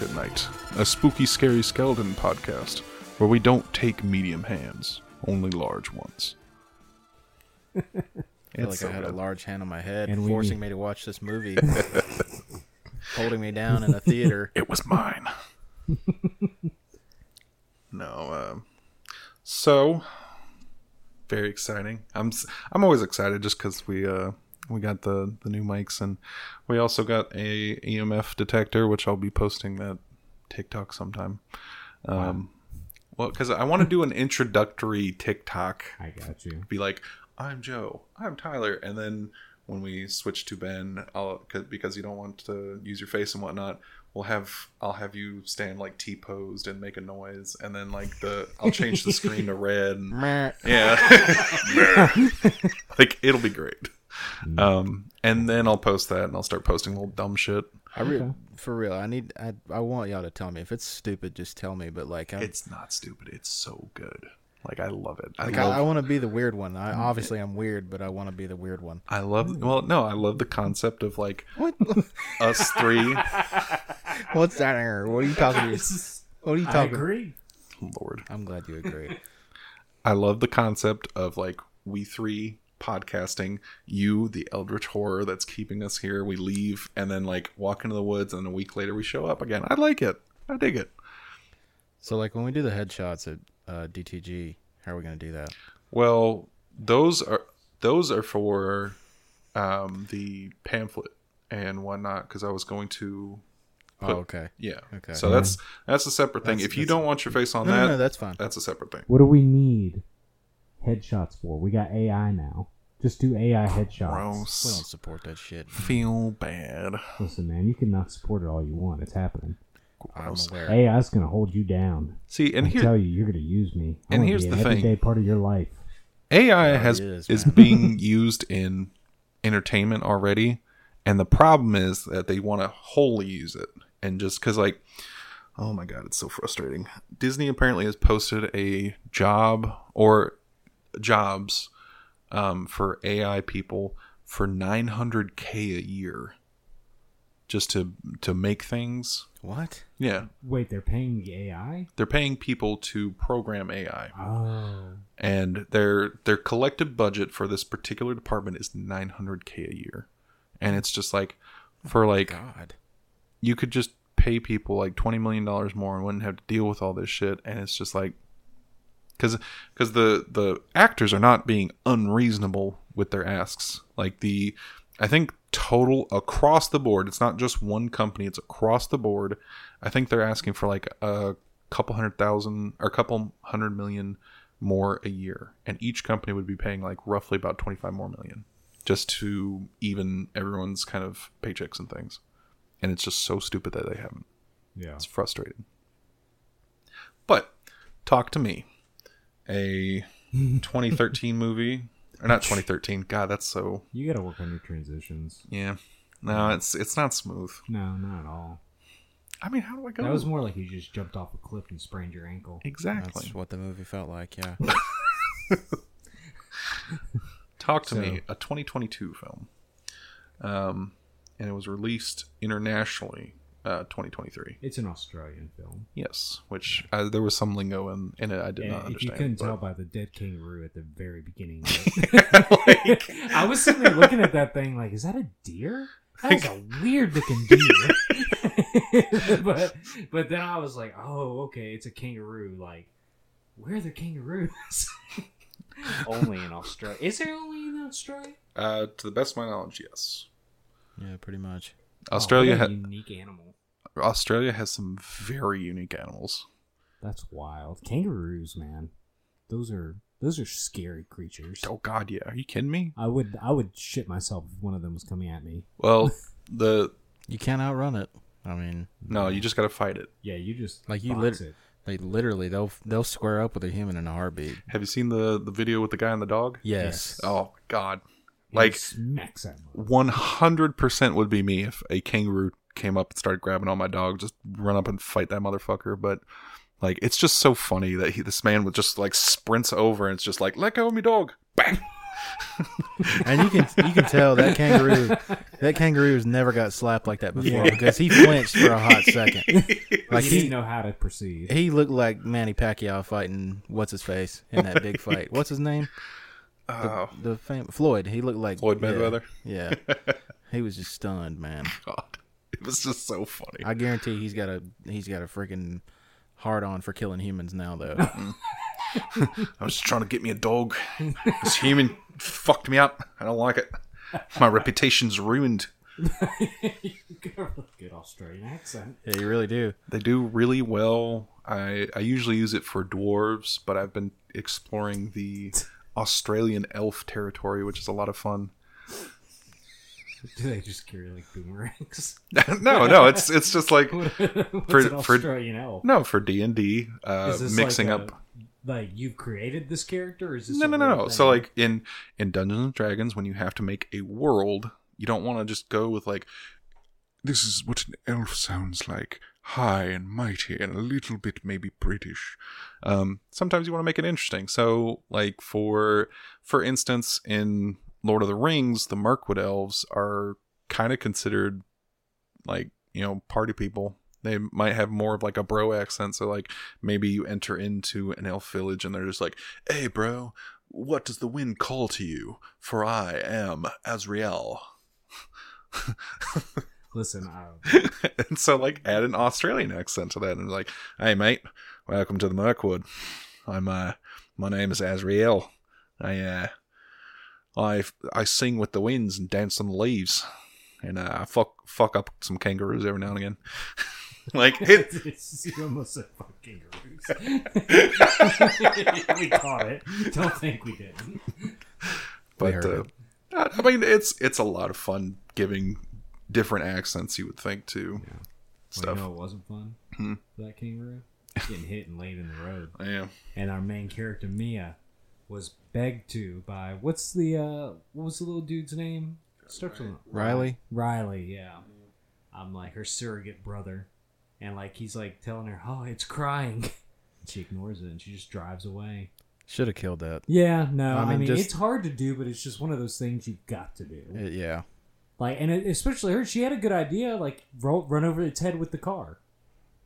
Welcome to They Watch at Night, a spooky, scary skeleton podcast where we don't take medium hands, only large ones. I feel like so I had good. a large hand on my head, And forcing need- me to watch this movie, holding me down in a theater. It was mine. no, um, so very exciting. I'm s- I'm always excited just because we uh we got the the new mics and we also got a EMF detector which I'll be posting that TikTok sometime. Um, well, because I want to do an introductory TikTok I got you. be like, "I'm Joe, I'm Tyler," and then when we switch to Ben, I'll 'cause- because you don't want to use your face and whatnot, we'll have I'll have you stand like T posed and make a noise, and then like the I'll change the screen to red. And, yeah, like it'll be great. Um, and then I'll post that, and I'll start posting little dumb shit. I re- Okay. for real. I need. I, I want y'all to tell me if it's stupid. Just tell me. But like, I, It's not stupid. It's so good. Like I love it. I like love I, I want to be the weird one. I obviously I'm weird, but I want to be the weird one. I love well no, I love the concept of like What? us three. What's that error? What are you talking to? What are you I talking? agree. Lord. I'm glad you agree. I love the concept of like we three podcasting, you, the eldritch horror that's keeping us here. We leave and then like walk into the woods, and a week later we show up again. I like it. I dig it. So like when we do the headshots at uh, DTG, how are we gonna do that? Well, those are those are for um, the pamphlet and whatnot because I was going to. Oh, okay. Yeah. Okay. So that's that's a separate thing. That's- if you don't want your face on No, that, no, no, that's fine. that's a separate thing. What do we need headshots for? We got AI now. Just do AI headshots. We don't support that shit. Feel bad. Listen, man, you can not support it all you want. It's happening. I'm Gross. aware. AI's gonna hold you down. See, and I here tell you, you're gonna use me. I'm And gonna here's be the an thing. everyday part of your life. AI oh, it has is, is, being used in entertainment already, and the problem is that they want to wholly use it, and just because like, oh my god, it's so frustrating. Disney apparently has posted a job or jobs um, for AI people for 900k a year, just to to make things. What? Yeah, Wait, they're paying the AI? they're paying people to program AI. Oh, and their their collective budget for this particular department is 900k a year and it's just like for like God. you could just pay people like 20 million dollars more and wouldn't have to deal with all this shit and it's just like cuz cuz the the actors are not being unreasonable with their asks. Like the i think total across the board it's not just one company it's across the board i think they're asking for like a couple hundred thousand or a couple hundred million more a year. And each company would be paying like roughly about 25 more million just to even everyone's kind of paychecks and things. And it's just so stupid that they haven't. Yeah. it's frustrating. But talk to me a 2013 movie or not 2013 god that's so You gotta work on your transitions. yeah no it's it's not smooth No, not at all. i mean how do i go That was more like you just jumped off a cliff and sprained your ankle. exactly That's what the movie felt like. Yeah. Talk to So- me, a 2022 film, um, and it was released internationally, uh, 2023. It's an Australian film. Yes, which uh, there was some lingo in, in it I did And not if understand. you couldn't but- tell by the dead kangaroo at the very beginning, of it. I was sitting there looking at that thing like, is that a deer? That is a weird looking deer. but but then I was like, oh, okay, it's a kangaroo. Like, where are the kangaroos? only in Australia. Is there only in Australia? uh, to the best of my knowledge, yes. Yeah, pretty much. Australia oh, what a unique animal. Australia has some very unique animals. That's wild. Kangaroos, man. Those are those are scary creatures. Oh God, yeah. Are you kidding me? I would I would shit myself if one of them was coming at me. Well, the You can't outrun it. I mean, no, you just got to fight it. Yeah, you just Like, you box lit- it. they literally they'll they'll square up with a human in a heartbeat. Have you seen the the video with the guy and the dog? Yes. Oh God, like smacks one hundred percent would be me if a kangaroo came up and started grabbing on my dog. Just run up and fight that motherfucker. But like, it's just so funny that he, this man would just like sprints over and it's just like, let go of me, dog. Bang. and you can you can tell that kangaroo that kangaroo has never got slapped like that before Yeah. because he flinched for a hot second. Like he he didn't know how to proceed. he looked like Manny Pacquiao fighting what's his face in that big fight. What's his name? Oh, The fam- Floyd. He looked like Floyd yeah, Mayweather. Yeah, he was just stunned, man. God, it was just so funny. I guarantee he's got a he's got a freaking hard on for killing humans now though. I was just trying to get me a dog. This human fucked me up. I don't like it. My reputation's ruined. you got a really good Australian accent. yeah, you really do. They do really well. I I usually use it for dwarves, but I've been exploring the Australian elf territory, which is a lot of fun. Do they just carry like boomerangs? no, no, it's it's just like For- for- Australian elf? no for D and D, uh, mixing like a- up. Like you've created this character, or is this No, no, no, no. thing? So like in in Dungeons and Dragons, when you have to make a world, you don't want to just go with like, this is what an elf sounds like, high and mighty, and a little bit maybe British. Um, sometimes you want to make it interesting. So like for for instance, in Lord of the Rings, the Mirkwood elves are kind of considered like you know party people. They might have more of like a bro accent. So like maybe you enter into an elf village and they're just like, "Hey, bro, what does the wind call to you? For I am Azrael." listen, I, and so like add an Australian accent to that and like, "Hey, mate, welcome to the Mirkwood. I'm uh, my name is Azrael. I uh, I I sing with the winds and dance on the leaves, and uh, I fuck fuck up some kangaroos every now and again." like it, you almost said fuck kangaroos. we caught it. Don't think we didn't. but heard uh. I mean, it's it's a lot of fun giving different accents. You would think to Well, stuff. you know it wasn't fun Hmm. that kangaroo? Getting hit and laid in the road. Yeah, And our main character, Mia, was begged to by what's the uh what was the little dude's name? Starts with Riley. Riley, yeah. I'm like her surrogate brother. And like he's like telling her, Oh, it's crying. She ignores it and she just drives away. Should have killed that. Yeah, no, I I mean, mean, just- it's hard to do, but it's just one of those things you've got to do. It- yeah. Like, and it, especially her, she had a good idea. Like, roll, run over its head with the car.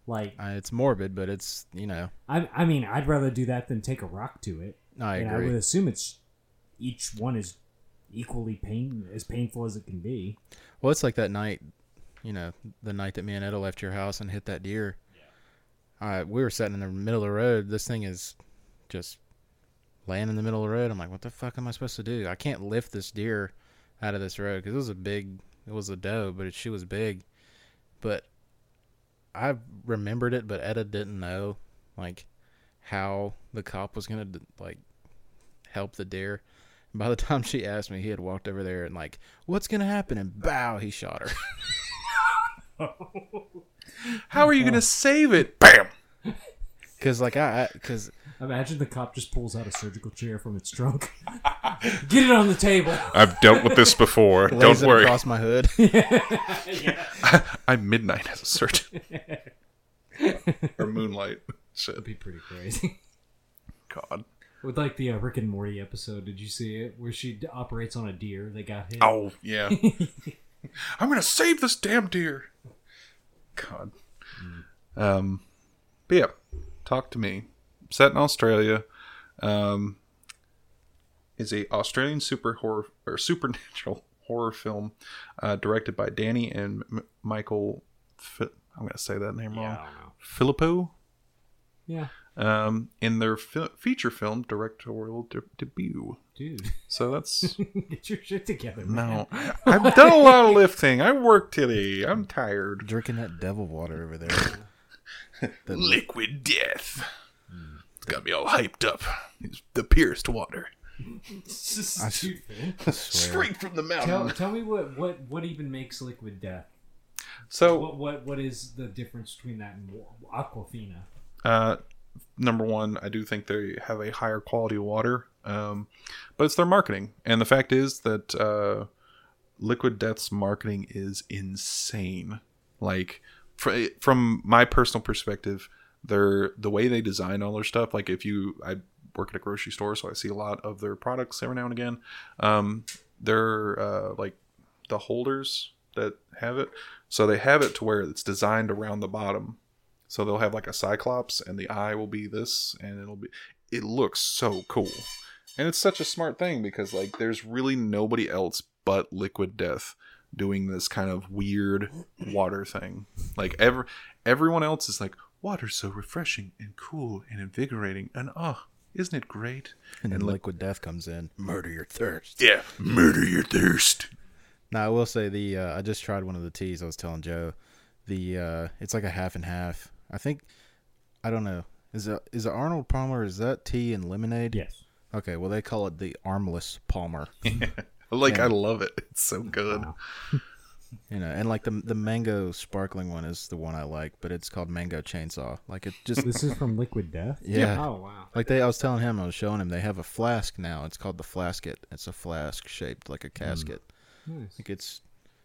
Like, Uh, it's morbid, but it's you know. I, I mean, I'd rather do that than take a rock to it. I and I would assume it's each one is equally pain as painful as it can be. Well, it's like that night, you know, the night that me and Etta left your house and hit that deer. Yeah. Uh, we were sitting in the middle of the road. This thing is just laying in the middle of the road. I'm like, what the fuck am I supposed to do? I can't lift this deer out of this road because it was a big, it was a doe, but it, she was big. But I remembered it, but Etta didn't know, like, how the cop was gonna like help the deer. By the time she asked me, he had walked over there and like, "What's gonna happen?" And bow, he shot her. how are you gonna save it? Bam. Cause like I, I cause Imagine the cop just pulls out a surgical chair from its trunk. Get it on the table. I've dealt with this before. lays Don't it worry. across my hood. yeah I'm midnight as a surgeon. or moonlight. Shit. That'd be pretty crazy. God. With like the uh, Rick and Morty episode, did you see it? Where she d- operates on a deer that got hit. Oh yeah. I'm gonna save this damn deer. God. Um. But yeah, talk to me. Set in Australia. Um. Is a Australian super horror or supernatural horror film, uh, directed by Danny and M- Michael. Fi- I'm gonna say that name Yeah, wrong. I don't know. Filippo. Yeah, Um, in their fi- feature film directorial de- debut. dude, So that's get your shit together. Man. no. I- I've done a lot of lifting. I worked today. I'm tired. Drinking that devil water over there. The- Liquid death. It's got me all hyped up. It's the pierced water, Dude, man. I straight from the tell, mountain. tell me what, what what even makes liquid death? So, What what what is the difference between that and Aquafina? uh, number one, I do think they have a higher quality water, um, but it's their marketing, and the fact is that uh, Liquid Death's marketing is insane. Like, fr- from my personal perspective, they're the way they design all their stuff. Like, if you, I work at a grocery store, so I see a lot of their products every now and again. Um, they're uh, like the holders that have it, so they have it to where it's designed around the bottom. So they'll have like a cyclops, and the eye will be this, and it'll be. It looks so cool, and it's such a smart thing because like there's really nobody else but Liquid Death doing this kind of weird water thing. Like ever, everyone else is like, water's so refreshing and cool and invigorating, and oh, isn't it great? And then And, like- liquid death comes in. Murder your thirst. Yeah, murder your thirst. Now I will say the uh, I just tried one of the teas. I was telling Joe, the uh, it's like a half and half. I think I don't know. Is it is it Arnold Palmer? Is that tea and lemonade? Yes. Okay. Well, they call it the armless Palmer. like Yeah. I love it. It's so good. Wow. You know, and like the the mango sparkling one is the one I like, but it's called Mango Chainsaw. Like it just This is from Liquid Death. Yeah. Oh wow. like they. I was telling him, I was showing him. They have a flask now. It's called the Flasket. It's a flask shaped like a casket. Nice. Like it's,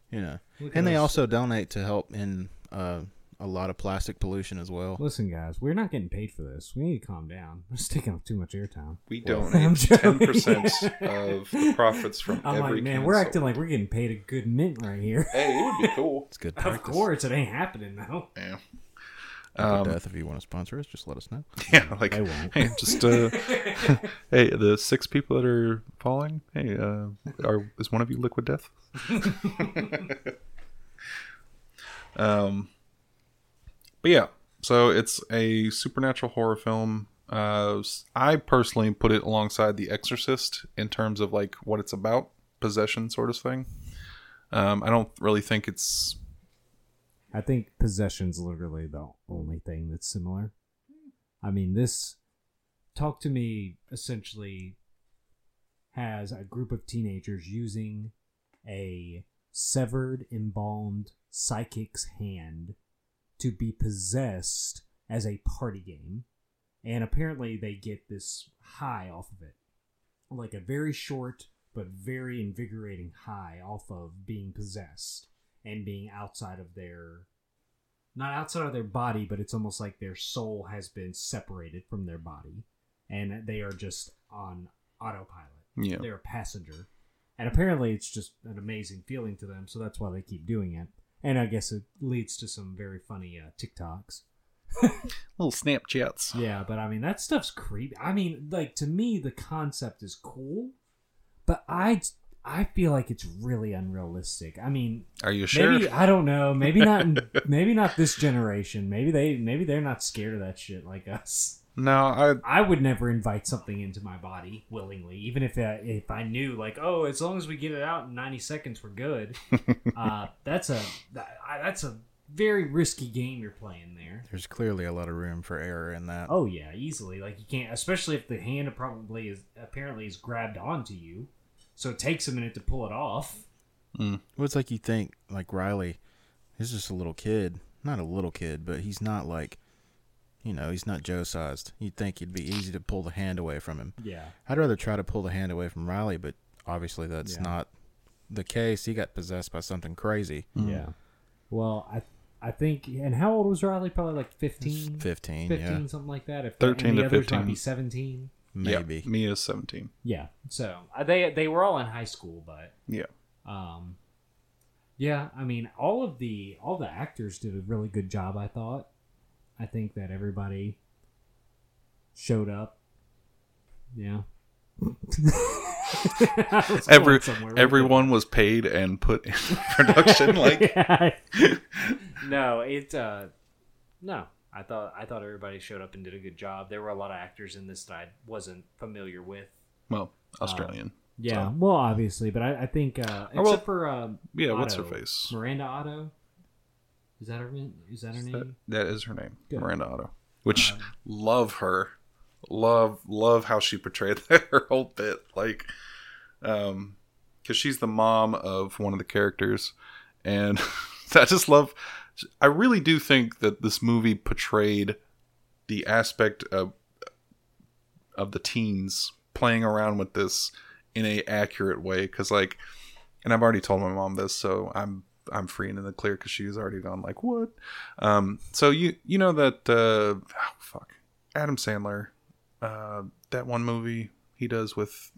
you know, Look and they us. also donate to help in uh, a lot of plastic pollution as well. Listen, guys, we're not getting paid for this. We need to calm down. We're just taking up too much airtime. We I'm donate ten percent of the profits from I'm every. like, man, we're sold. acting like we're getting paid a good mint right here. Hey, it would be cool. It's good Of practice. course, it ain't happening though. Yeah. Liquid Um, Death, if you want to sponsor us, just let us know. Yeah, like They won't. hey, just uh, hey, the six people that are falling. Hey, uh, are is one of you Liquid Death? um, but yeah, so it's a supernatural horror film. Uh, I personally put it alongside The Exorcist in terms of like what it's about, possession sort of thing. Um, I don't really think it's I think possession's literally the only thing that's similar. I mean, this talk to me essentially has a group of teenagers using a severed, embalmed psychic's hand to be possessed as a party game. And apparently, they get this high off of it. Like a very short but very invigorating high off of being possessed and being outside of their not outside of their body but it's almost like their soul has been separated from their body and they are just on autopilot yeah. they're a passenger and apparently it's just an amazing feeling to them so that's why they keep doing it and i guess it leads to some very funny uh, tiktoks little Snapchats. yeah but i mean that stuff's creepy i mean like to me the concept is cool but i i feel like it's really unrealistic i mean Are you sure? Maybe I don't know. Maybe not. Maybe not this generation. Maybe they. Maybe they're not scared of that shit like us. No, I I would never invite something into my body willingly, even if I, if I knew like, oh, as long as we get it out in ninety seconds, we're good. uh, that's a that, I- that's a very risky game you're playing there. There's clearly a lot of room for error in that. Oh yeah, easily. Like you can't, especially if the hand probably is apparently is grabbed onto you, so it takes a minute to pull it off. Well, it's like you think, like Riley, he's just a little kid. Not a little kid, but he's not like, you know, he's not Joe sized. You'd think it'd be easy to pull the hand away from him. Yeah. I'd rather try to pull the hand away from Riley, but obviously that's Yeah. not the case. He got possessed by something crazy. Yeah. Well, I I think, and how old was Riley? Probably like 15, 15, 15 yeah. something like that. If 13 and to others might 15. be seventeen. Maybe. Yeah, Mia's seventeen. Yeah. So uh, they they were all in high school, but Yeah. um, yeah. I mean, all of the all the actors did a really good job. I thought. I think that everybody showed up. Yeah. Was Every going somewhere with it. everyone was paid and put in production. Like no, it uh no. I thought I thought everybody showed up and did a good job. There were a lot of actors in this that I wasn't familiar with. well, Australian. Yeah, So- well, obviously, but I, I think uh, except Oh, well, for um, yeah, what's her face? Miranda Otto. Is that her? Is that her That, name? that is her name, Good. Miranda Otto. Which Um, love her, love love how she portrayed her whole bit. Like, um, because she's the mom of one of the characters, and I just love. I really do think that this movie portrayed the aspect of of the teens playing around with this in a accurate way. Because like, and I've already told my mom this, so I'm I'm free and in the clear because she's already gone like what. Um, so you you know that uh, oh, fuck Adam Sandler uh, that one movie he does with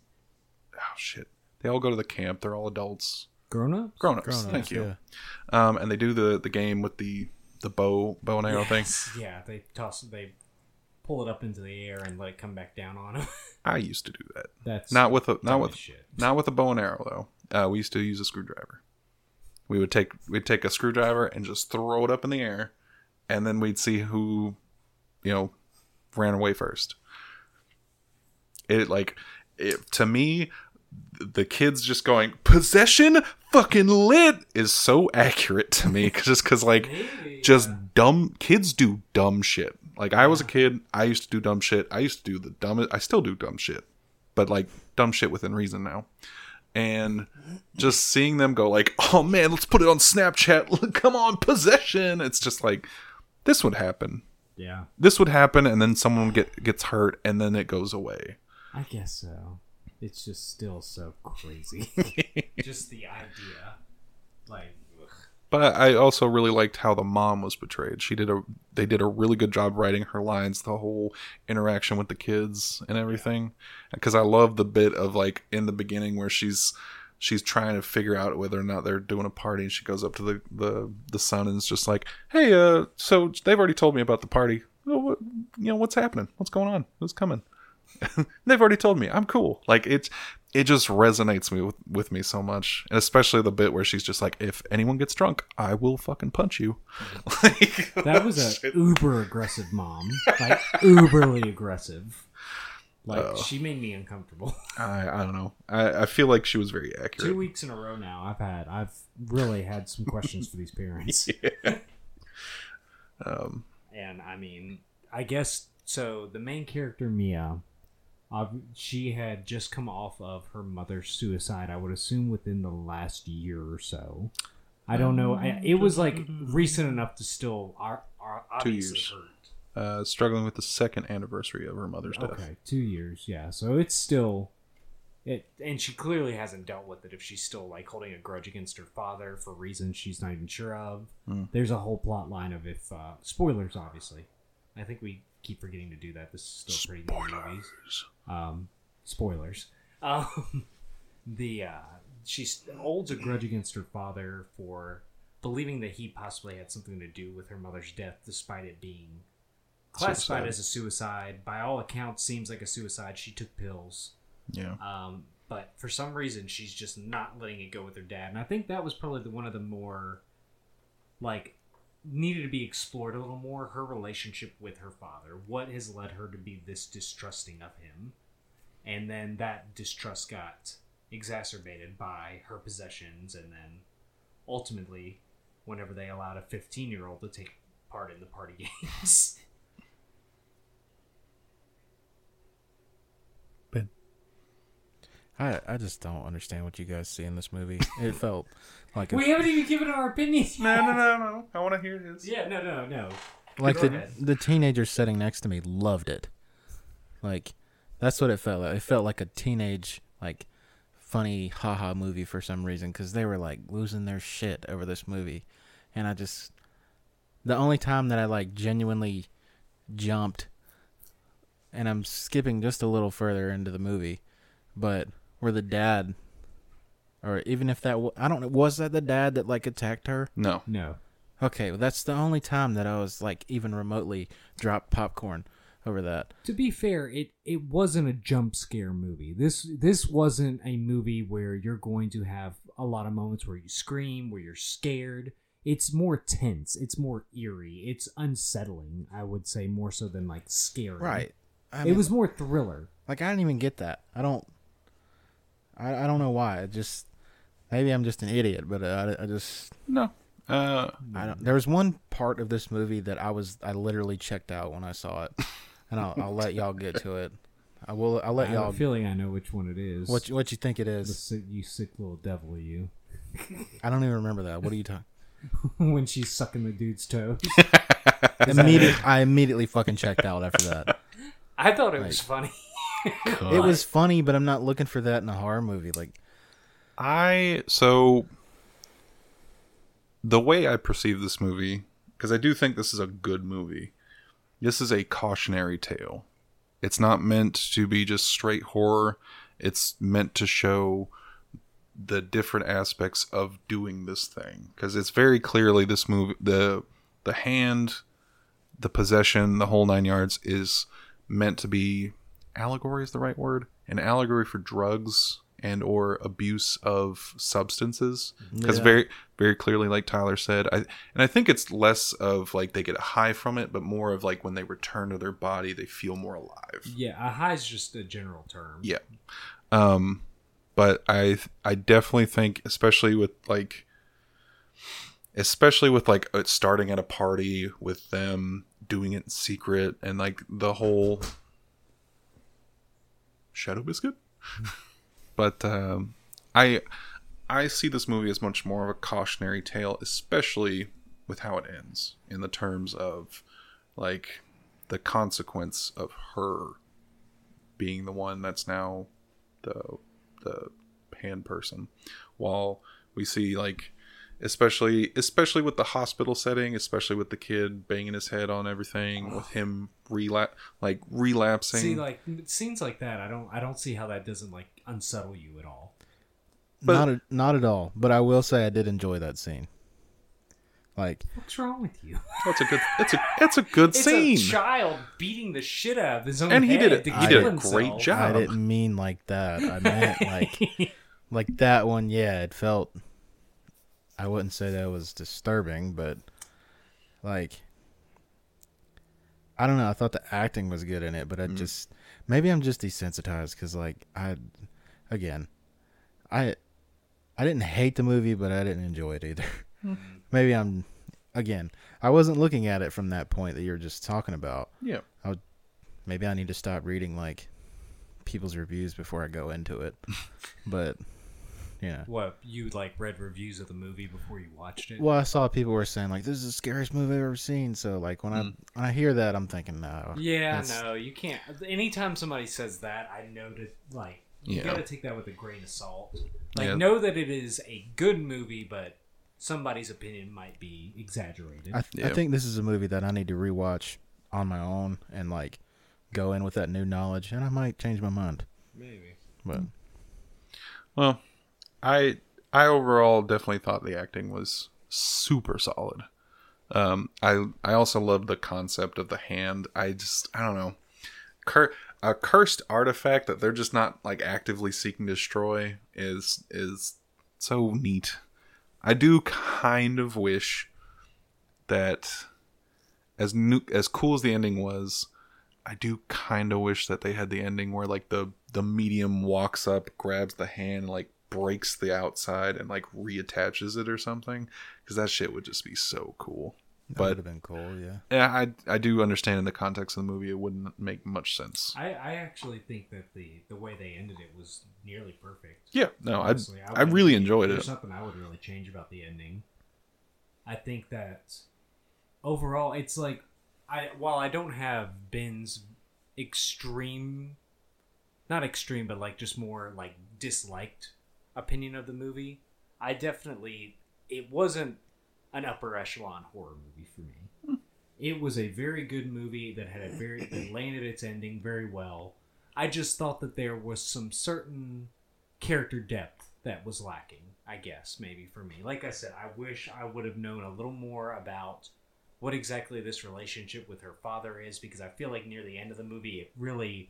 oh shit. They all go to the camp. They're all adults, Grown up. grown ups. Thank you. yeah. Um, and they do the the game with the the bow bow and arrow thing. Yeah, they toss they pull it up into the air and let it come back down on them. I used to do that. That's Not with a not with shit. not with a bow and arrow though. Uh, we used to use a screwdriver. We would take we'd take a screwdriver and just throw it up in the air, and then we'd see who, you know, ran away first. It like it to me, the kids just going possession fucking lit is so accurate to me just because like Maybe, just uh, dumb kids do dumb shit. Like I was a kid, I used to do dumb shit. I used to do the dumbest. I still do dumb shit, but like dumb shit within reason now. And just seeing them go like, "Oh man, let's put it on Snapchat. Come on, possession." It's just like this would happen. yeah, This would happen, and then someone get gets hurt, and then it goes away. I guess so. It's just still so crazy. just the idea, like. But I also really liked how the mom was portrayed. She did a they did a really good job writing her lines, the whole interaction with the kids and everything. Because I love the bit of like in the beginning where she's she's trying to figure out whether or not they're doing a party, and she goes up to the the the son and is just like, "Hey, uh, so they've already told me about the party. You know, what's happening? What's going on? Who's coming?" they've already told me. I'm cool. Like it's it just resonates me with, with me so much, and especially the bit where she's just like, "If anyone gets drunk, I will fucking punch you." like, that was a shit. uber aggressive mom, like uberly aggressive. Like Oh. she made me uncomfortable. I I don't know. I I feel like she was very accurate. Two weeks in a row now, I've had, I've really had some questions for these parents. Um, and I mean, I guess so. The main character Mia, uh, she had just come off of her mother's suicide. I would assume within the last year or so. I don't know. I, it was like recent enough to still are, are Two years. hurt. uh, struggling with the second anniversary of her mother's death. Okay, two years. Yeah, so it's still. It, and she clearly hasn't dealt with it if she's still like holding a grudge against her father for reasons she's not even sure of. Hmm. There's a whole plot line of if uh, spoilers, obviously. I think we keep forgetting to do that. This is still pretty new movies. Um, spoilers. Um, the uh, she holds a grudge against her father for believing that he possibly had something to do with her mother's death, despite it being classified Suicide. as a suicide. By all accounts, seems like a suicide. She took pills. Yeah. Um, but for some reason, she's just not letting it go with her dad, and I think that was probably the, one of the more like needed to be explored a little more. Her relationship with her father, what has led her to be this distrusting of him, and then that distrust got exacerbated by her possessions, and then ultimately, whenever they allowed a fifteen-year-old to take part in the party games. I I just don't understand what you guys see in this movie. It felt like a, we haven't even given our opinions. No, no, no, no. I want to hear this. Yeah, no, no, no. like Go the ahead. the teenagers sitting next to me loved it. Like that's what it felt like. It felt like a teenage like funny haha movie for some reason because they were like losing their shit over this movie, and I just the only time that I like genuinely jumped, and I'm skipping just a little further into the movie, but where the dad. Or even if that, w- I don't know, was that the dad that like attacked her? No. No. Okay, well, that's the only time that I was like even remotely dropped popcorn over that. to be fair, it it wasn't a jump scare movie. This this wasn't a movie where you're going to have a lot of moments where you scream, where you're scared. It's more tense. It's more eerie. It's unsettling. I would say more so than like scary. I it was more thriller. like I didn't even get that. I don't. I I don't know why. It just maybe I'm just an idiot, but uh, I I just No. Uh, I don't. There was one part of this movie that I was I literally checked out when I saw it, and I'll I'll let y'all get to it. I will. I'll let have y'all. a feeling I know which one it is. What you- what you think it is? The sick, you sick little devil, you. I don't even remember that. What are you talking? when she's sucking the dude's toes. Immediate. I immediately fucking checked out after that. I thought it was funny. It was funny, but I'm not looking for that in a horror movie. Like I so the way I perceive this movie because I do think this is a good movie. This is a cautionary tale. it's not meant to be just straight horror. It's meant to show the different aspects of doing this thing because it's very clearly this movie the the hand the possession the whole nine yards is meant to be allegory is the right word an allegory for drugs and or abuse of substances because Yeah. very very clearly like tyler said i and i think it's less of like they get a high from it but more of like when they return to their body they feel more alive Yeah, a high is just a general term. Yeah. um but i i definitely think especially with like especially with like starting at a party with them doing it in secret and like the whole shadow biscuit? But um i i see this movie as much more of a cautionary tale especially with how it ends in the terms of like the consequence of her being the one that's now the the hand person. While we see like especially especially with the hospital setting especially with the kid banging his head on everything with him relapse like relapsing See, like scenes like that, I don't, I don't see how that doesn't like unsettle you at all. But- not a, not at all. But I will say I did enjoy that scene. Like What's wrong with you? that's a good it's a it's a good It's scene a child beating the shit out of his own And he did it- he did a himself. great job. I didn't mean like that. I meant like like that one. Yeah, it felt. I wouldn't say that was disturbing, but like I don't know. I thought the acting was good in it, but I mm-hmm. just maybe I'm just desensitized because like I again I I didn't hate the movie, but I didn't enjoy it either. Hmm. maybe I'm again I wasn't looking at it from that point that you're just talking about. yeah Maybe I need to stop reading like people's reviews before I go into it. but yeah. What you like read reviews of the movie before you watched it? Well, I saw people were saying like this is the scariest movie I've ever seen. So like when I Mm. when I hear that, I'm thinking no. Yeah, no, you can't. Anytime somebody says that, I know to like you Yeah. gotta take that with a grain of salt. Like Yeah. know that it is a good movie, but somebody's opinion might be exaggerated. I, th- I think this is a movie that I need to rewatch on my own and like go in with that new knowledge, and I might change my mind. Maybe. But Well, I I overall definitely thought the acting was super solid. Um, I I also love the concept of the hand. I just I don't know, Cur- a cursed artifact that they're just not like actively seeking to destroy is is so neat. I do kind of wish that as new as cool as the ending was, I do kind of wish that they had the ending where like the the medium walks up, grabs the hand, like breaks the outside and like reattaches it or something because that shit would just be so cool. that But- would have been cool. Yeah. Yeah, I I do understand in the context of the movie it wouldn't make much sense. I, I actually think that the the way they ended it was nearly perfect. Yeah, no, I Honestly, I wouldn't- really enjoyed There's it. There's nothing I would really change about the ending. I think that overall, it's like I while I don't have Ben's extreme, not extreme, but like just more like disliked opinion of the movie. I definitely it wasn't an upper echelon horror movie for me. It was a very good movie that had a very that landed its ending very well. I just thought that there was some certain character depth that was lacking, I guess, maybe for me. Like I said, I wish I would have known a little more about what exactly this relationship with her father is because I feel like near the end of the movie it really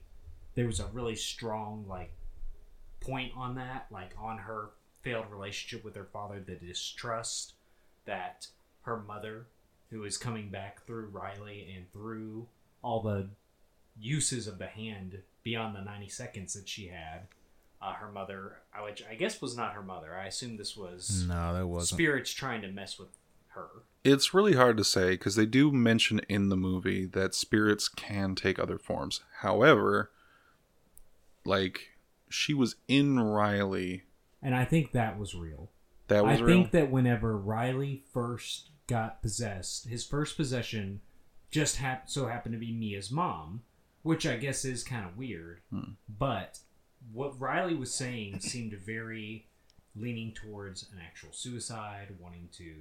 there was a really strong like point on that, like on her failed relationship with her father, the distrust that her mother, who is coming back through Riley and through all the uses of the hand beyond the 90 seconds that she had, uh, her mother, uh, which I guess was not her mother. I assume this was No, that wasn't. spirits trying to mess with her. It's really hard to say because they do mention in the movie that spirits can take other forms. However, like she was in Riley, And I think that was real. that was I real. think that whenever Riley first got possessed, his first possession just hap- so happened to be Mia's mom, which I guess is kind of weird. Hmm. But what Riley was saying seemed very leaning towards an actual suicide, wanting to,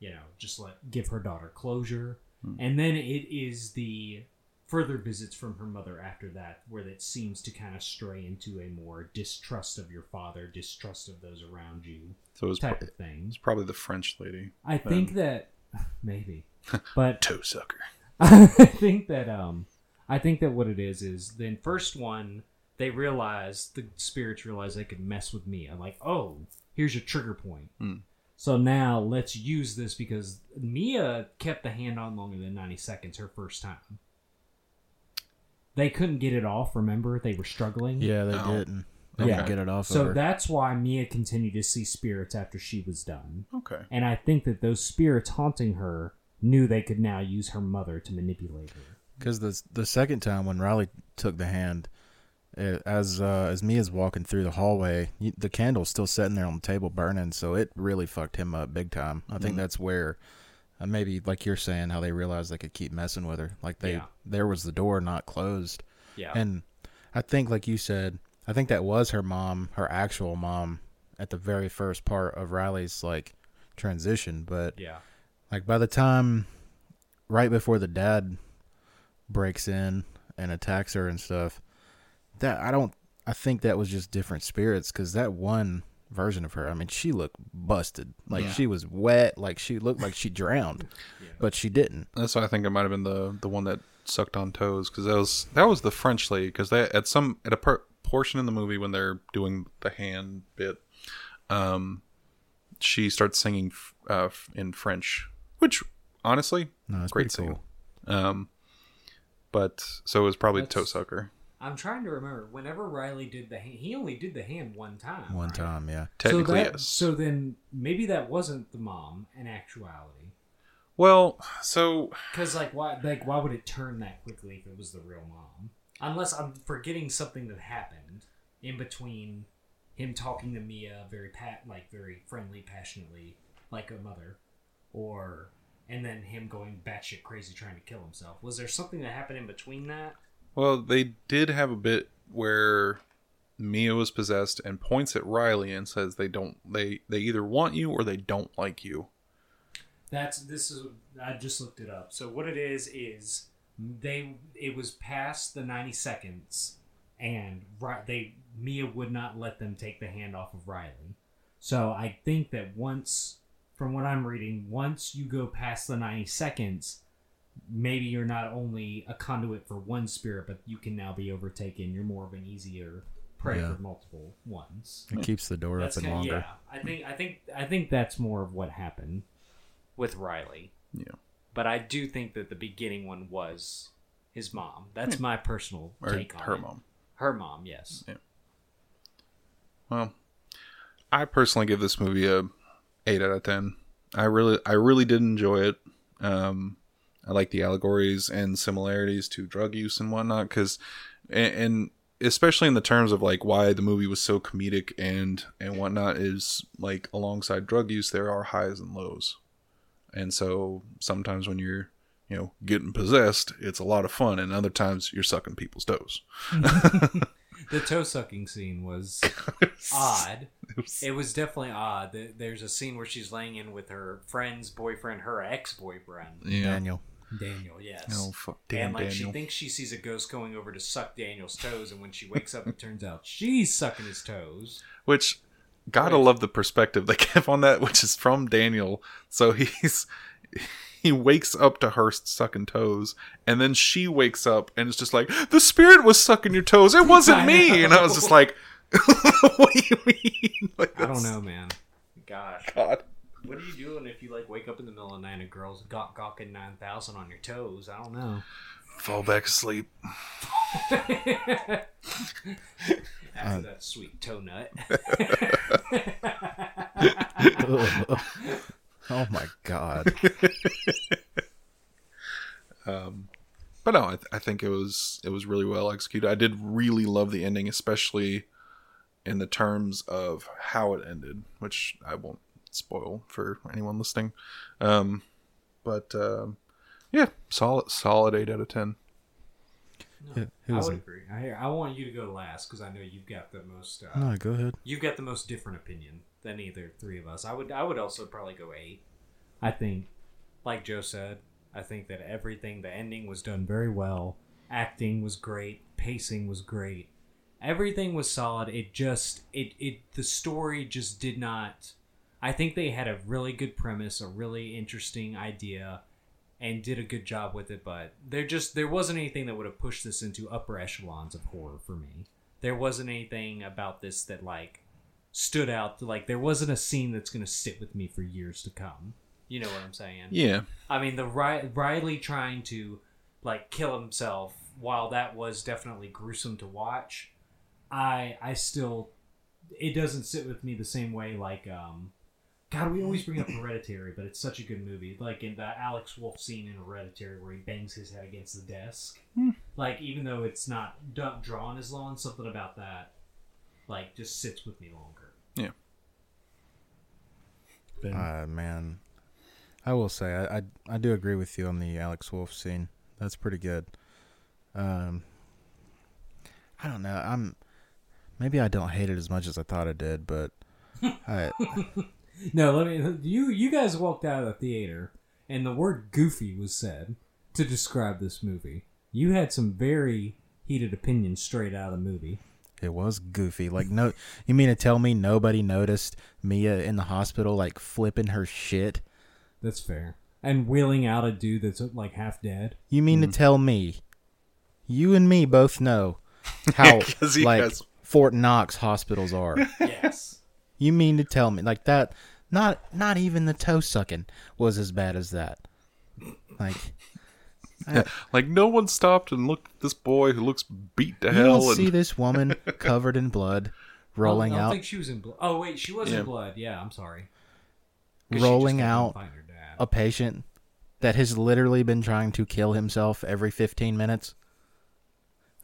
you know, just let give her daughter closure. Hmm. And then it is the further visits from her mother after that, where it seems to kind of stray into a more distrust of your father, distrust of those around you So it was, type pro- of thing. it's probably the French lady. I think that maybe, but Toe sucker. I think that um, I think that what it is is the first one they realize the spirits realize they could mess with me. I'm Like, oh, here's your trigger point. Hmm. So now let's use this because Mia kept the hand on longer than ninety seconds her first time. They couldn't get it off. Remember, they were struggling. Yeah, they Oh. didn't. They Yeah. didn't get it off So of her. that's why Mia continued to see spirits after she was done. Okay. And I think that those spirits haunting her knew they could now use her mother to manipulate her. Because the the second time when Riley took the hand, eh, as uh, as Mia's walking through the hallway, y- the candle's still sitting there on the table burning, so it really fucked him up big time. I think Mhm. that's where, uh, maybe like you're saying, how they realized they could keep messing with her. Like they, Yeah. there was the door not closed, Yeah. and I think like you said, I think that was her mom, her actual mom, at the very first part of Riley's like transition, but yeah. like by the time right before the dad breaks in and attacks her and stuff, that I don't I think that was just different spirits cuz that one version of her, I mean, she looked busted. Like Yeah. she was wet, like she looked like she drowned, Yeah. but she didn't. That's why I think it might have been the the one that sucked on toes because that was that was the French lady because that at some at a per, portion in the movie when they're doing the hand bit, um, she starts singing f- uh, f- in French, which honestly No, it's great pretty singing. cool. Um, but so it was probably toe That's- sucker I'm trying to remember. Whenever Riley did the hand, he only did the hand one time. One right? time, yeah. technically so that, yes. So then maybe that wasn't the mom in actuality. well, so Because like why like why would it turn that quickly if it was the real mom? Unless I'm forgetting something that happened in between him talking to Mia very pat like very friendly, passionately, like a mother, or and then him going batshit crazy trying to kill himself. Was there something that happened in between that? Well, they did have a bit where Mia was possessed and points at Riley and says they don't they they either want you or they don't like you. That's this is I just looked it up. So what it is is they it was past the 90 seconds and right they Mia would not let them take the hand off of Riley. So I think that once from what I'm reading, once you go past the 90 seconds, maybe you're not only a conduit for one spirit, but you can now be overtaken. You're more of an easier prey Yeah. for multiple ones. It keeps the door That's open kinda- longer. Yeah, I think I think I think that's more of what happened with Riley. Yeah. But I do think that the beginning one was his mom. That's my personal Or take on her it. mom. Her mom, yes. Well, I personally give this movie a eight out of ten. I really I really did enjoy it. Um, I like the allegories and similarities to drug use and whatnot because, and, and especially in the terms of like why the movie was so comedic and and whatnot is like alongside drug use there are highs and lows, and so sometimes when you're you know getting possessed it's a lot of fun and other times you're sucking people's toes. The toe sucking scene was odd. It was definitely odd. There's a scene where she's laying in with her friend's boyfriend, her ex boyfriend, yeah. Daniel. Daniel. Yes. Oh fuck, damn and like Daniel. she thinks she sees a ghost going over to suck Daniel's toes, and when she wakes up, it turns out she's sucking his toes. Which gotta Right. love the perspective they give on that, which is from Daniel. So he's he wakes up to her sucking toes, and then she wakes up and it's just like the spirit was sucking your toes. It wasn't me, and I was just like, what do you mean? Like, I don't know, man. Gosh. God. What are you doing if you like wake up in the middle of the night and a girl's gawk gawking nine thousand on your toes? I don't know. Fall back asleep. After Uh, that sweet toe nut. oh my god. Um, but no, I, th- I think it was it was really well executed. I did really love the ending, especially in the terms of how it ended, which I won't spoil for anyone listening. Um, but um, yeah, solid solid eight out of ten. No, Who I would agree. I, I want you to go last because I know you've got the most. Uh, No, go ahead. You've got the most different opinion than either three of us. I would. I would also probably go eight. I think, like Joe said, I think that everything, the ending was done very well. acting was great, pacing was great, everything was solid. It just it it the story just did not. I think they had a really good premise, a really interesting idea, and did a good job with it. But there just there wasn't anything that would have pushed this into upper echelons of horror for me. There wasn't anything about this that like stood out. Like there wasn't a scene that's going to sit with me for years to come. You know what I'm saying? Yeah. I mean, the Ri- Riley trying to like kill himself, while that was definitely gruesome to watch, I I still it doesn't sit with me the same way like um God, we always bring up Hereditary, but it's such a good movie. Like in the Alex Wolff scene in Hereditary where he bangs his head against the desk. Like even though it's not d- drawn as long, something about that like just sits with me longer. Yeah. Uh, man, I will say I, I I do agree with you on the Alex Wolff scene. That's pretty good. Um, I don't know. I'm maybe I don't hate it as much as I thought I did, but I No, let me. You you guys walked out of the theater, and the word "goofy" was said to describe this movie. You had some very heated opinions straight out of the movie. it was goofy. Like no, you mean to tell me nobody noticed Mia in the hospital like flipping her shit? That's fair. And wheeling out a dude that's like half dead. You mean to mm-hmm. tell me you and me both know how like has- Fort Knox hospitals are? Yes. You mean to tell me like that? Not not even the toe sucking was as bad as that. Like Like no one stopped and looked at this boy who looks beat to you hell don't and see this woman covered in blood, rolling I don't out, think she was in blood. Oh wait, she was Yeah. in blood. Yeah, I'm sorry. rolling out fighting her dad. a patient that has literally been trying to kill himself every 15 minutes.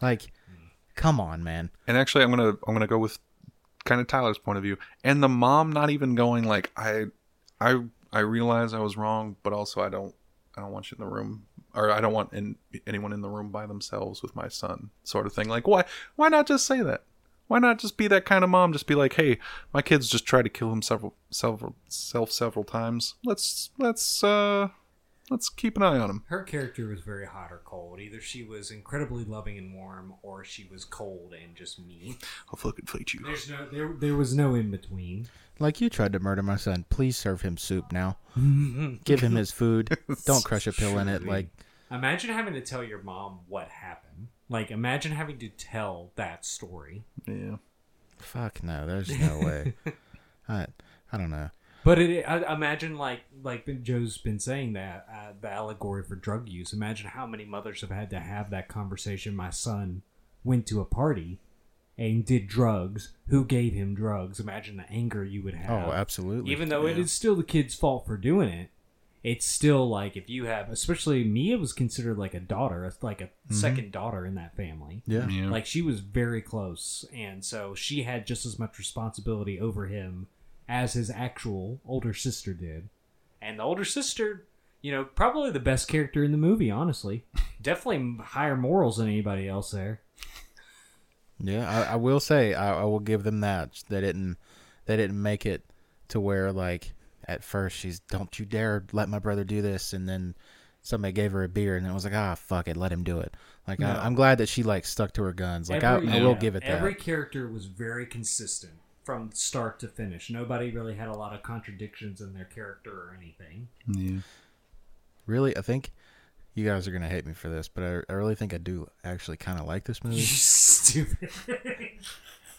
Like, hmm. come on, man. And actually, I'm gonna I'm gonna go with kind of Tyler's point of view, and the mom not even going like I, I I realize I was wrong, but also I don't I don't want you in the room, or I don't want in, anyone in the room by themselves with my son, sort of thing. Like why why not just say that? Why not just be that kind of mom? Just be like, hey, my kid's just tried to kill him several several self several times. Let's let's uh let's keep an eye on him. Her character was very hot or cold. Either she was incredibly loving and warm, or she was cold and just mean. I'll fucking fight you. There's no there. There was no in between. Like, you tried to murder my son. Please serve him soup now. Give him his food. Don't crush a pill in it. Like, Imagine having to tell your mom what happened. Like, imagine having to tell that story. Yeah. fuck no. There's no way. I, I don't know. But it, I, imagine, like, like Joe's been saying that uh, the allegory for drug use. Imagine how many mothers have had to have that conversation. My son went to a party and did drugs. Who gave him drugs? Imagine the anger you would have. Oh, absolutely. Even though it is still the kid's fault for doing it, it's still like if you have, especially Mia was considered like a daughter, like a second daughter in that family. yeah. Yeah. Like she was very close, and so she had just as much responsibility over him as his actual older sister did. And the older sister, you know, probably the best character in the movie, honestly. Definitely higher morals than anybody else there. Yeah, I, I will say I, I will give them that. They didn't they didn't make it to where like at first she's don't you dare let my brother do this, and then somebody gave her a beer, and it was like ah fuck it, let him do it. Like No. I, I'm glad that she like stuck to her guns. Like Every- I, I yeah, will give it that. Every character was very consistent from start to finish. Nobody really had a lot of contradictions in their character or anything. Yeah. Really, I think you guys are gonna hate me for this, but I, I really think I do actually kind of like this movie. Stupid.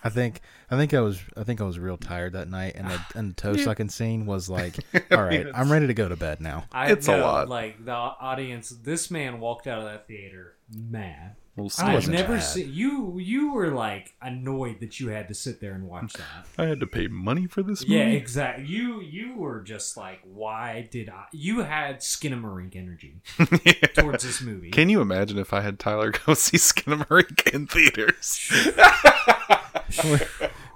I think I think I was I think I was real tired that night, and the, and the toe sucking scene was like, all right, I'm ready to go to bed now. I It's a know, lot. Like the audience, this man walked out of that theater mad. We'll see. I I've never seen you. You were like annoyed that you had to sit there and watch that. I had to pay money for this movie. yeah, exactly. You you were just like, why did I? You had Skinamarink energy towards this movie. Can you imagine if I had Tyler go see Skinamarink in theaters? we,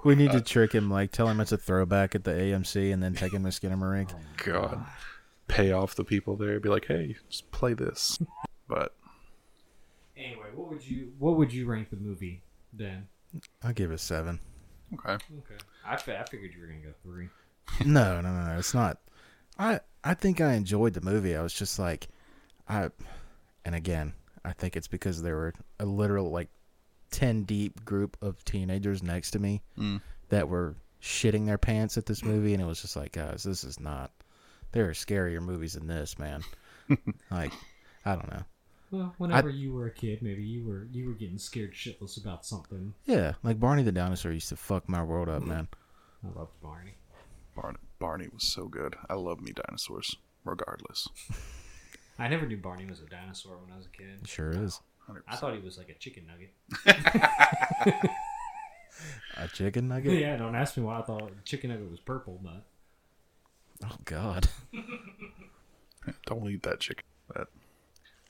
we need to trick him, like tell him it's a throwback at the AMC, and then take him to Skinamarink. God, pay off the people there. Be like, hey, just play this. But anyway, what would you what would you rank the movie then? I'll give it a seven. okay, Okay, I, fi- I figured you were gonna go three. No, no, no, no. It's not. I I think I enjoyed the movie. I was just like, I, and again, I think it's because there were a literal like ten deep group of teenagers next to me Mm. that were shitting their pants at this movie, and it was just like, guys, this is not. There are scarier movies than this, man. like, I don't know. Well, whenever you were a kid, maybe you were you were getting scared shitless about something. Yeah, like Barney the dinosaur used to fuck my world up, man. I loved Barney. Barney, Barney was so good. I love me dinosaurs, regardless. I never knew Barney was a dinosaur when I was a kid. It sure is. 100%. I thought he was like a chicken nugget. A chicken nugget? yeah, don't ask me why I thought chicken nugget was purple, but Oh God. Don't eat that chicken. But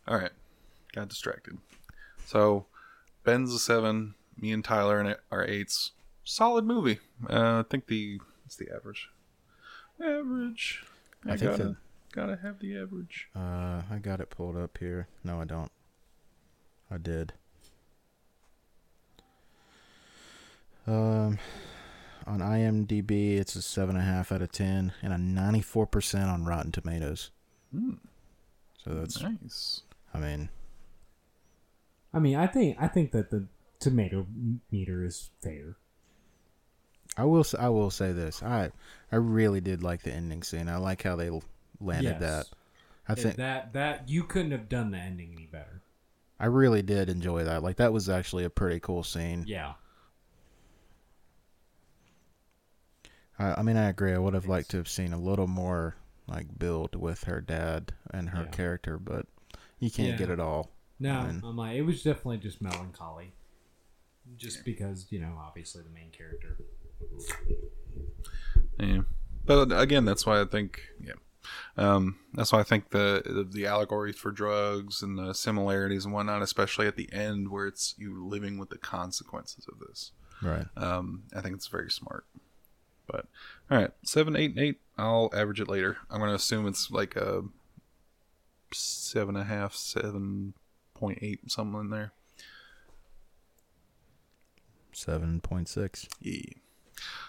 all right, got distracted. So Ben's a seven. Me and Tyler and are eights. Solid movie. Uh, I think the it's the average. Average. I, I think gotta the- gotta have the average. Uh, I got it pulled up here. No, I don't. I did. Um, on IMDb, it's a seven and a half out of ten, and a ninety-four percent on Rotten Tomatoes. Hmm. So that's, nice. I mean, I mean, I think I think that the tomato meter is fair. I will, I will say this. I, I really did like the ending scene. I like how they landed Yes. that. I think that that you couldn't have done the ending any better. I really did enjoy that. Like that was actually a pretty cool scene. Yeah, I, I mean, I agree. I would have liked to have seen a little more like build with her dad and her Yeah. character, but you can't Yeah. get it all. No, And- I'm like it was definitely just melancholy, just because you know obviously the main character. Yeah. But again, that's why I think yeah. Um, that's why I think the the allegories for drugs and the similarities and whatnot, especially at the end where it's you living with the consequences of this. Right. Um, I think it's very smart. But all right, seven, eight, and eight. I'll average it later. I'm gonna assume it's like a seven and a half, seven point eight, something in there. Seven point six. Yeah,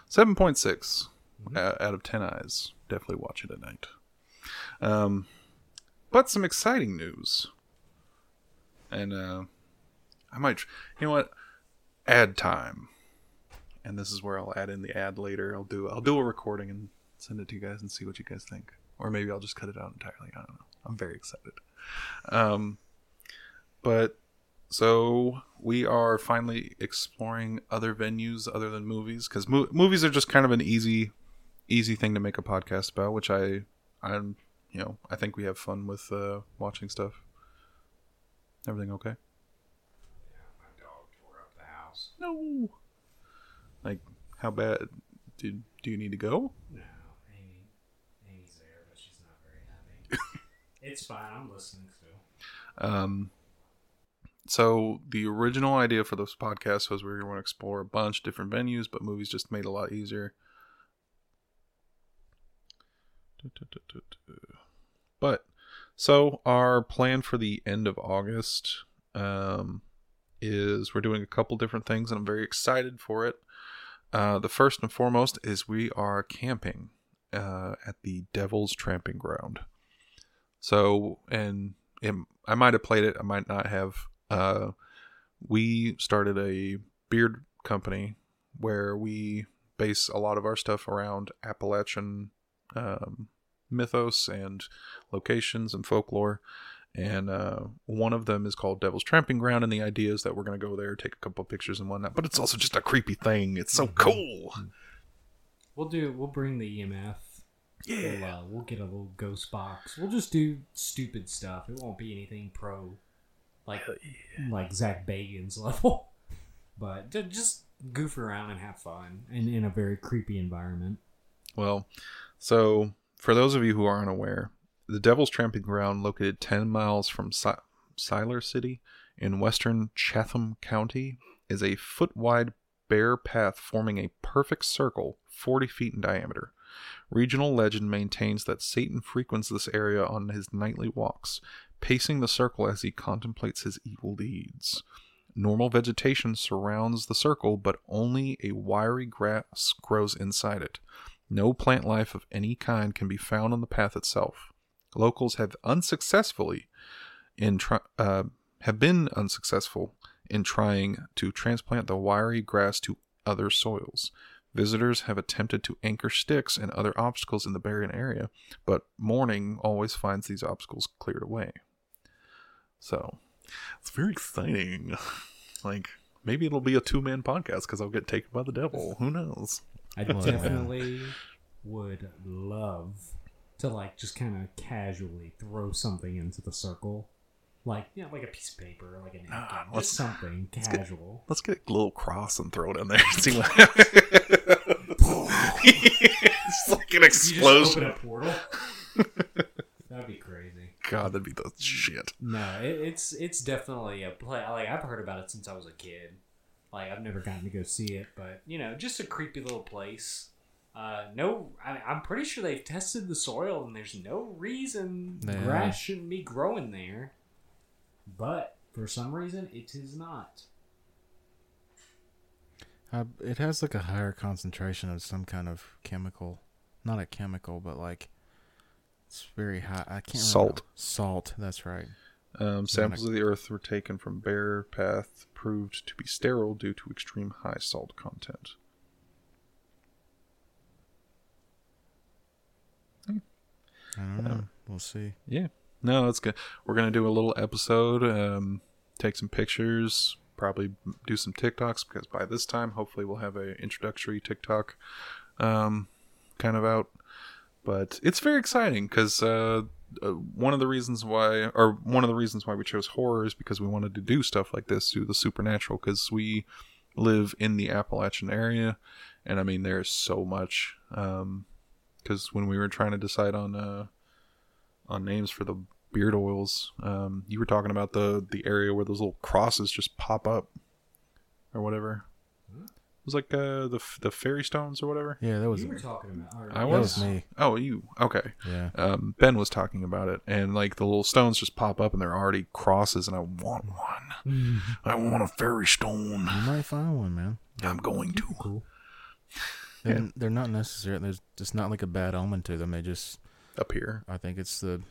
seven point six uh, out of ten eyes. Definitely watch it at night. Um, but some exciting news, and uh, I might, tr- you know what, ad time, and this is where I'll add in the ad later. I'll do I'll do a recording and send it to you guys and see what you guys think, or maybe I'll just cut it out entirely. I don't know. I'm very excited. Um, but so we are finally exploring other venues other than movies because mo- movies are just kind of an easy easy thing to make a podcast about which i i'm you know i think we have fun with uh watching stuff everything okay Yeah, My dog tore up the house. no like how bad do, do you need to go No, Amy, Amy's there, but she's not very happy. it's fine. I'm listening still. Um, so the original idea for this podcast was we were going to explore a bunch of different venues, but movies just made it a lot easier. But so our plan for the end of August um, is we're doing a couple different things, and I'm very excited for it. Uh, the first and foremost is we are camping uh, at the Devil's Tramping Ground. So, and it, I might have played it, I might not have. Uh, we started a beard company where we base a lot of our stuff around Appalachian um, mythos and locations and folklore. And uh, one of them is called Devil's Tramping Ground, and the idea is that we're going to go there, take a couple pictures and whatnot. But it's also just a creepy thing. It's so cool. We'll do. We'll bring the EMF. We'll, uh, we'll get a little ghost box. We'll just do stupid stuff. It won't be anything pro, like like Zak Bagans level, but ju- just goof around and have fun, and in a very creepy environment. Well, so for those of you who aren't aware, the Devil's Tramping Ground, located 10 miles from si- Siler City in western Chatham County, is a foot wide bare path forming a perfect circle 40 feet in diameter. Regional legend maintains that Satan frequents this area on his nightly walks, pacing the circle as he contemplates his evil deeds. Normal vegetation surrounds the circle, but only a wiry grass grows inside it. No plant life of any kind can be found on the path itself. Locals have unsuccessfully in uh, have been unsuccessful in trying to transplant the wiry grass to other soils. Visitors have attempted to anchor sticks and other obstacles in the barren area, but morning always finds these obstacles cleared away. So, it's very exciting. Like, maybe it'll be a two man podcast because I'll get taken by the devil. Who knows? I definitely would love to like just kind of casually throw something into the circle, like you know, like a piece of paper, or like a napkin, Ah, let's- just something get- casual. Let's get a little cross and throw it in there. See what It's like an You just explosion. open a portal. That'd be crazy. God, that'd be the shit. No, it, it's it's definitely a play. Like I've heard about it since I was a kid. Like I've never gotten to go see it, but you know, just a creepy little place. Uh, no, I, I'm pretty sure they've tested the soil, and there's no reason grass shouldn't be growing there. But for some reason, it is not. Uh, it has like a higher concentration of some kind of chemical, not a chemical, but like it's very high. I can't Salt. remember. Salt. That's right. Um, samples of the earth were taken from Bear Path, proved to be sterile due to extreme high salt content. I don't know. We'll see. Yeah, no, that's good. We're gonna do a little episode, um, take some pictures, probably do some TikToks because by this time, hopefully, we'll have a introductory TikTok, um, kind of out. But it's very exciting because uh, uh, one of the reasons why, or one of the reasons why we chose horror is because we wanted to do stuff like this, do the supernatural, because we live in the Appalachian area, and I mean, there's so much. Because when we were trying to decide on uh, on names for the beard oils. Um, you were talking about the the area where those little crosses just pop up, or whatever. It was like uh, the the fairy stones or whatever. Yeah, that was You were talking about. or- I that was. was me. Oh, you okay? Yeah. Um, ben was talking about it, and like the little stones just pop up, and they're already crosses, and I want one. I want a fairy stone. You might find one, man. I'm going to. Cool. They're, Yeah. they're not necessary. There's just not like a bad omen to them. They just, up here. I think it's the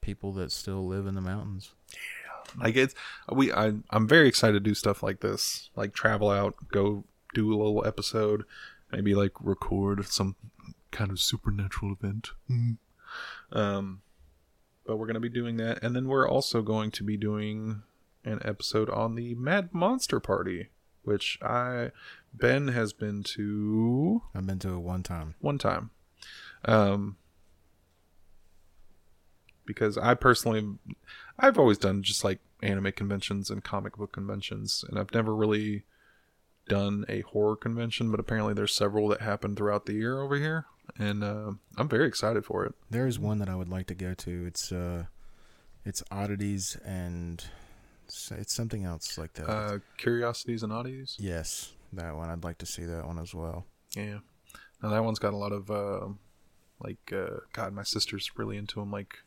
people that still live in the mountains. Yeah. Like it's we I I'm very excited to do stuff like this. Like travel out, go do a little episode, maybe like record some kind of supernatural event. Mm. Um but we're going to be doing that and then we're also going to be doing an episode on the Mad Monster Party, which I Ben has been to I've been to it one time. one time. Um, because I personally, I've always done just like anime conventions and comic book conventions, and I've never really done a horror convention, but apparently there's several that happen throughout the year over here, and uh, I'm very excited for it. There's one that I would like to go to. It's uh, it's oddities and it's something else like that. Uh, Curiosities and Oddities. yes, that one. I'd like to see that one as well. Yeah. Now that one's got a lot of uh, like uh, God, my sister's really into them, like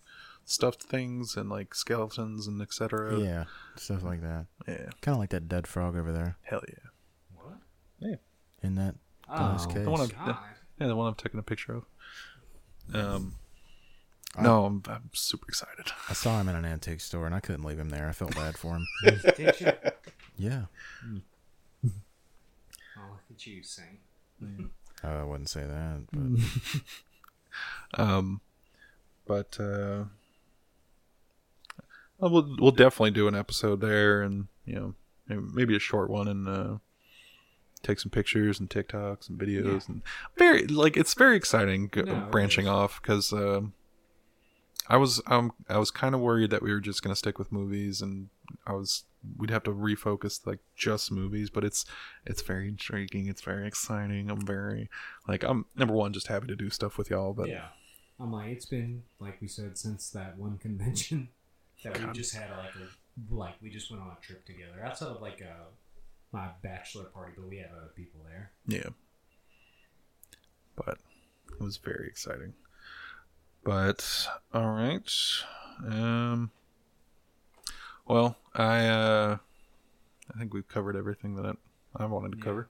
stuffed things and like skeletons and etc. yeah, stuff like that. yeah. Kind of like that dead frog over there Hell yeah. What? in that glass Oh, case. The one I'm- God. Yeah, the one I'm taking a picture of. Um, I- no, I'm, I'm super excited. I saw him in an antique store and I couldn't leave him there. I felt bad for him. Did you? yeah, Oh, look at you, Saint. uh, I wouldn't say that, but Mm. Um, but uh, well, we'll we'll definitely do an episode there, and you know maybe, maybe a short one, and uh, take some pictures and TikToks and videos, and very like it's very exciting No, branching off because um, I was um I was kind of worried that we were just gonna stick with movies, and I was we'd have to refocus like just movies, but it's it's very intriguing, it's very exciting. I'm very like I'm number one just happy to do stuff with y'all, but yeah. I'm like, it's been like we said since that one convention that we just had like a like we just went on a trip together outside of like a my bachelor party, but we have other people there. Yeah. But it was very exciting. But all right. Um well, I uh I think we've covered everything that I wanted to Yeah. cover.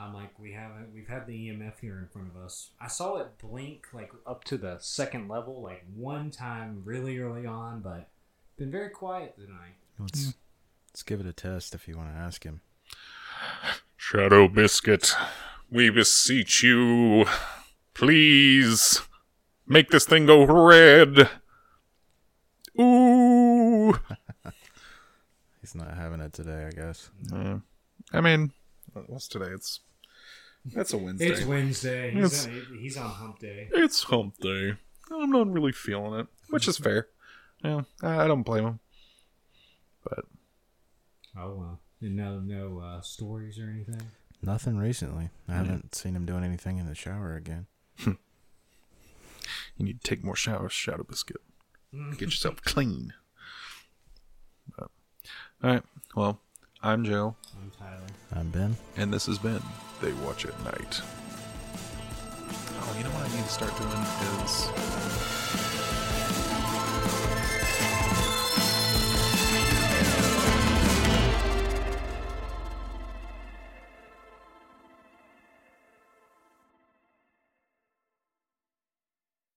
I'm like, we haven't. We've had the EMF here in front of us. I saw it blink like up to the second level, like one time really early on, but been very quiet tonight. it's Let's give it a test if you want to ask him. Shadow Biscuit, we beseech you, please make this thing go red. Ooh. He's not having it today, I guess. Uh, I mean, what's today? It's that's a Wednesday. It's Wednesday. It's- He's on, he's on hump day. It's hump day. I'm not really feeling it, which is fair. Yeah, I I don't blame him. But Oh, no, no uh, stories or anything. Nothing recently. I haven't seen him doing anything in the shower again. you need to take more showers, Shadow Biscuit. Get yourself clean. But, all right. Well, I'm Joe, I'm Tyler. I'm Ben. and this has been They Watch at Night. Oh, you know what I need to start doing is